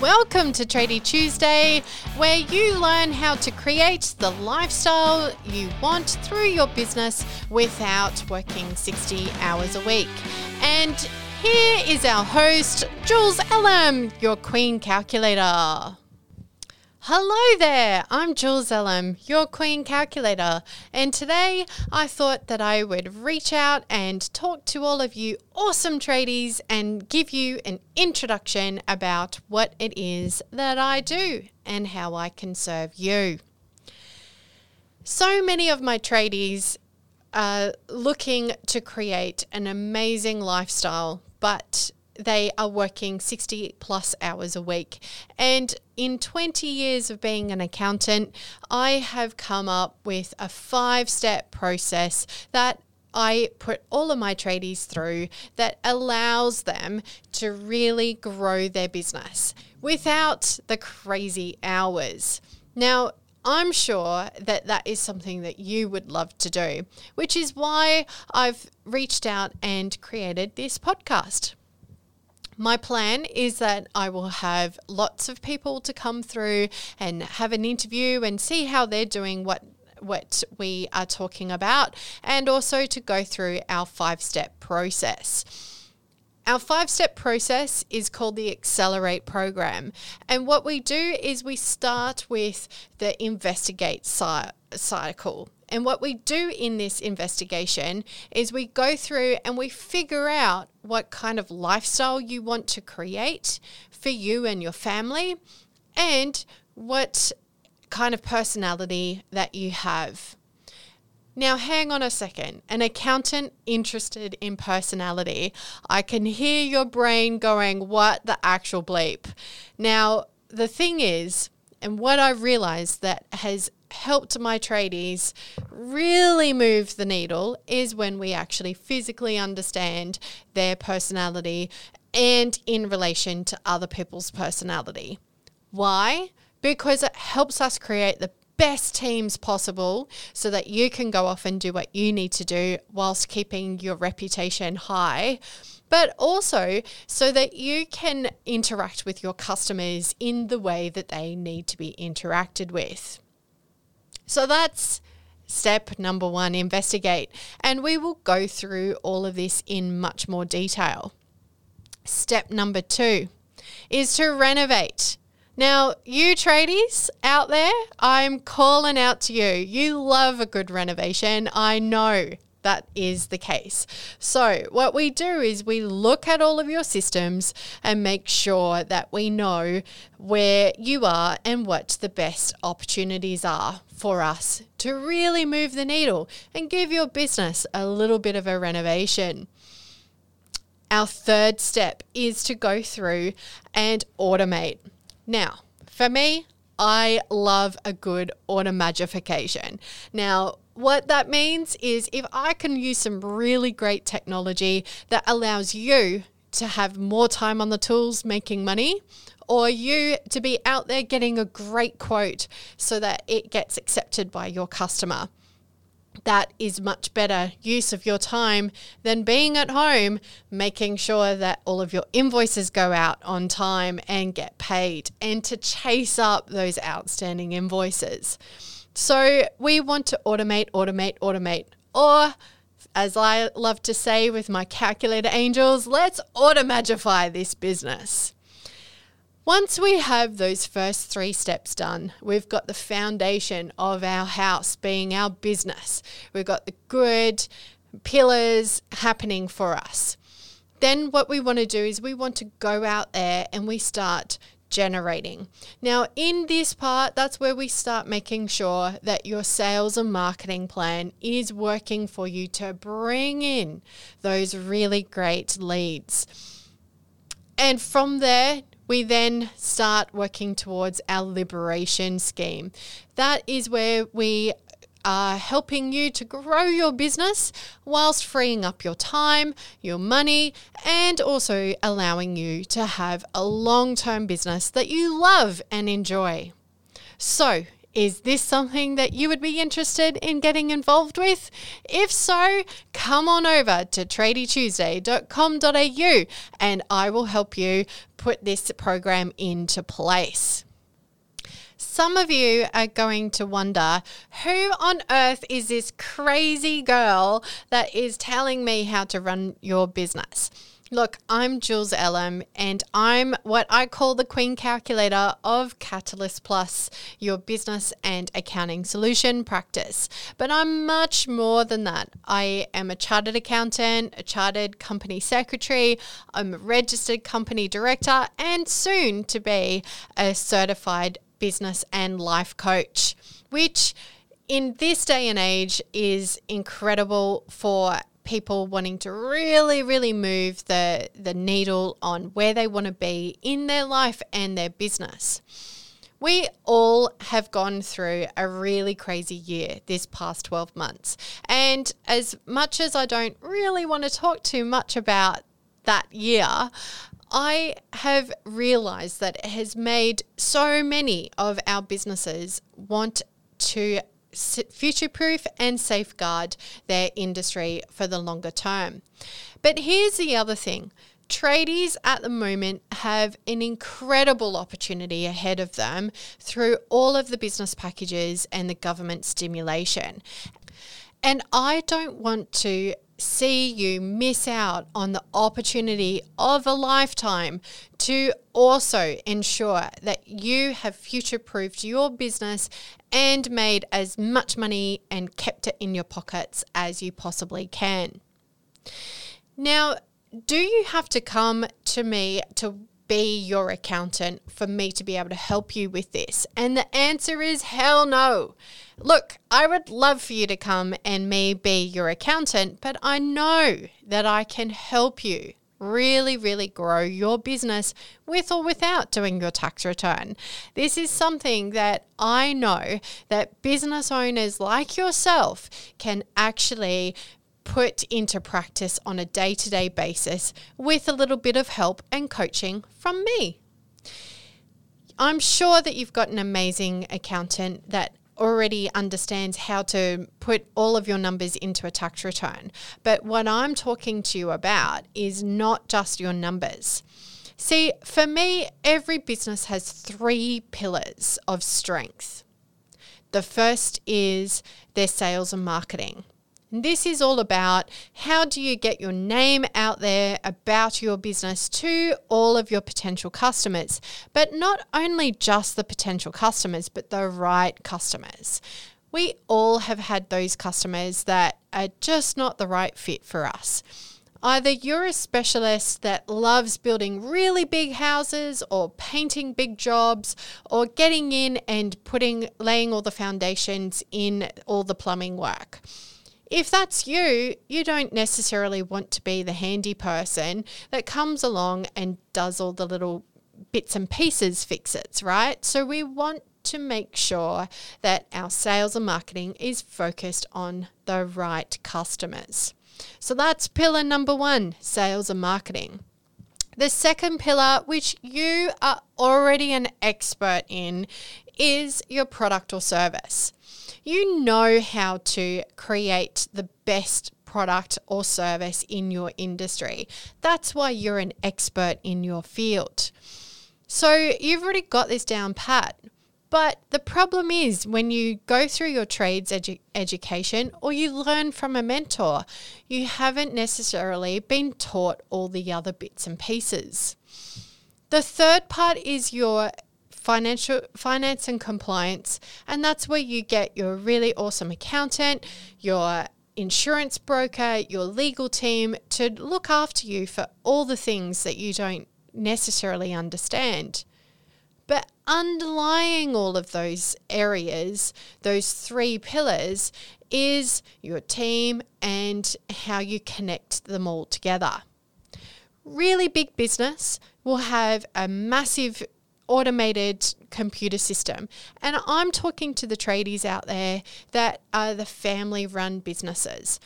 Welcome to Tradie Tuesday, where you learn how to create the lifestyle you want through your business without working 60 hours a week. And here is our host, Jules Elam, your Queen Calculator. Hello there, I'm Jules Elam, your Queen Calculator, and today I thought that I would reach out and talk to all of you awesome tradies and give you an introduction about what it is that I do and how I can serve you. So many of my tradies are looking to create an amazing lifestyle, but they are working 60 plus hours a week. And in 20 years of being an accountant, I have come up with a five step process that I put all of my tradies through that allows them to really grow their business without the crazy hours. Now, I'm sure that that is something that you would love to do, which is why I've reached out and created this podcast. My plan is that I will have lots of people to come through and have an interview and see how they're doing what what we are talking about and also to go through our five step process. Our five step process is called the Accelerate program. And what we do is we start with the investigate cycle. And what we do in this investigation is we go through and we figure out what kind of lifestyle you want to create for you and your family and what kind of personality that you have. Now, hang on a second. An accountant interested in personality. I can hear your brain going, What the actual bleep? Now, the thing is, and what I've realized that has helped my tradies really move the needle is when we actually physically understand their personality and in relation to other people's personality. Why? Because it helps us create the best teams possible so that you can go off and do what you need to do whilst keeping your reputation high but also so that you can interact with your customers in the way that they need to be interacted with. So that's step number one investigate. And we will go through all of this in much more detail. Step number two is to renovate. Now, you tradies out there, I'm calling out to you. You love a good renovation. I know that is the case. So, what we do is we look at all of your systems and make sure that we know where you are and what the best opportunities are for us to really move the needle and give your business a little bit of a renovation. Our third step is to go through and automate. Now, for me, I love a good automagification. Now, what that means is if I can use some really great technology that allows you to have more time on the tools making money, or you to be out there getting a great quote so that it gets accepted by your customer. That is much better use of your time than being at home, making sure that all of your invoices go out on time and get paid, and to chase up those outstanding invoices. So we want to automate, automate, automate. Or, as I love to say with my calculator angels, let's automagify this business. Once we have those first three steps done, we've got the foundation of our house being our business. We've got the good pillars happening for us. Then, what we want to do is we want to go out there and we start generating. Now, in this part, that's where we start making sure that your sales and marketing plan is working for you to bring in those really great leads. And from there, we then start working towards our liberation scheme. That is where we are helping you to grow your business whilst freeing up your time, your money, and also allowing you to have a long term business that you love and enjoy. So, Is this something that you would be interested in getting involved with? If so, come on over to tradietuesday.com.au and I will help you put this program into place. Some of you are going to wonder who on earth is this crazy girl that is telling me how to run your business? Look, I'm Jules Elam, and I'm what I call the Queen Calculator of Catalyst Plus, your business and accounting solution practice. But I'm much more than that. I am a chartered accountant, a chartered company secretary, I'm a registered company director, and soon to be a certified business and life coach, which in this day and age is incredible for people wanting to really, really move the, the needle on where they want to be in their life and their business. We all have gone through a really crazy year this past 12 months. And as much as I don't really want to talk too much about that year, I have realized that it has made so many of our businesses want to future proof and safeguard their industry for the longer term. But here's the other thing tradies at the moment have an incredible opportunity ahead of them through all of the business packages and the government stimulation. And I don't want to see you miss out on the opportunity of a lifetime to also ensure that you have future proofed your business and made as much money and kept it in your pockets as you possibly can. Now, do you have to come to me to be your accountant for me to be able to help you with this? And the answer is hell no. Look, I would love for you to come and me be your accountant, but I know that I can help you really, really grow your business with or without doing your tax return. This is something that I know that business owners like yourself can actually put into practice on a day to day basis with a little bit of help and coaching from me. I'm sure that you've got an amazing accountant that already understands how to put all of your numbers into a tax return. But what I'm talking to you about is not just your numbers. See, for me, every business has three pillars of strength. The first is their sales and marketing. This is all about how do you get your name out there about your business to all of your potential customers, but not only just the potential customers, but the right customers. We all have had those customers that are just not the right fit for us. Either you're a specialist that loves building really big houses or painting big jobs or getting in and putting laying all the foundations in all the plumbing work if that's you, you don't necessarily want to be the handy person that comes along and does all the little bits and pieces fixes, right? So we want to make sure that our sales and marketing is focused on the right customers. So that's pillar number one sales and marketing. The second pillar, which you are already an expert in, is your product or service you know how to create the best product or service in your industry. That's why you're an expert in your field. So you've already got this down pat. But the problem is when you go through your trades edu- education or you learn from a mentor, you haven't necessarily been taught all the other bits and pieces. The third part is your financial finance and compliance, and that's where you get your really awesome accountant, your insurance broker, your legal team to look after you for all the things that you don't necessarily understand. But underlying all of those areas, those three pillars, is your team and how you connect them all together. Really big business will have a massive automated computer system. And I'm talking to the tradies out there that are the family run businesses.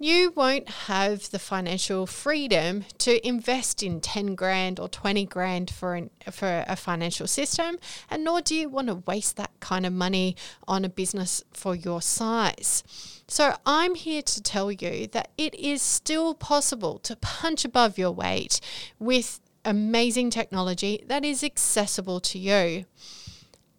you won't have the financial freedom to invest in 10 grand or 20 grand for an, for a financial system and nor do you want to waste that kind of money on a business for your size. So I'm here to tell you that it is still possible to punch above your weight with amazing technology that is accessible to you.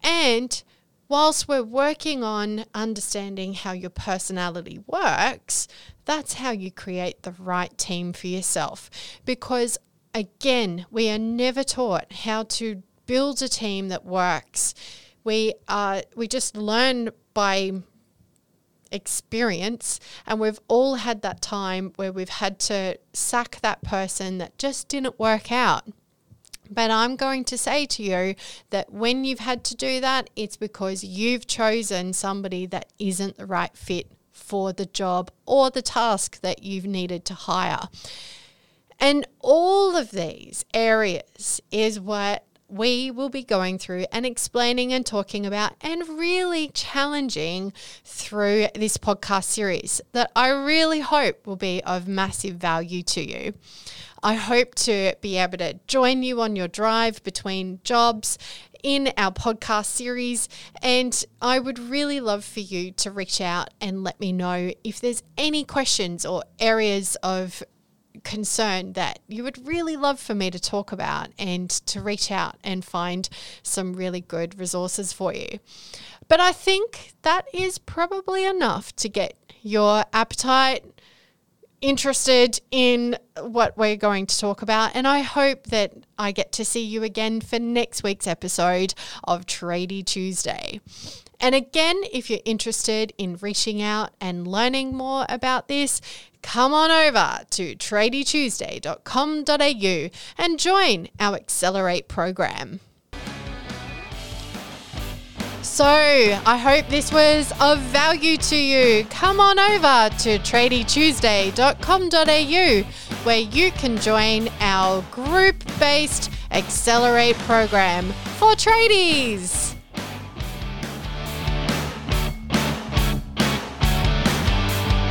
And whilst we're working on understanding how your personality works, that's how you create the right team for yourself. Because again, we are never taught how to build a team that works. We are we just learn by experience and we've all had that time where we've had to sack that person that just didn't work out. But I'm going to say to you that when you've had to do that, it's because you've chosen somebody that isn't the right fit for the job or the task that you've needed to hire. And all of these areas is what we will be going through and explaining and talking about and really challenging through this podcast series that I really hope will be of massive value to you. I hope to be able to join you on your drive between jobs in our podcast series. And I would really love for you to reach out and let me know if there's any questions or areas of concern that you would really love for me to talk about and to reach out and find some really good resources for you. But I think that is probably enough to get your appetite interested in what we're going to talk about. And I hope that I get to see you again for next week's episode of Tradie Tuesday. And again, if you're interested in reaching out and learning more about this, come on over to tradietuesday.com.au and join our Accelerate program. So, I hope this was of value to you. Come on over to tradietuesday.com.au where you can join our group based Accelerate program for tradies.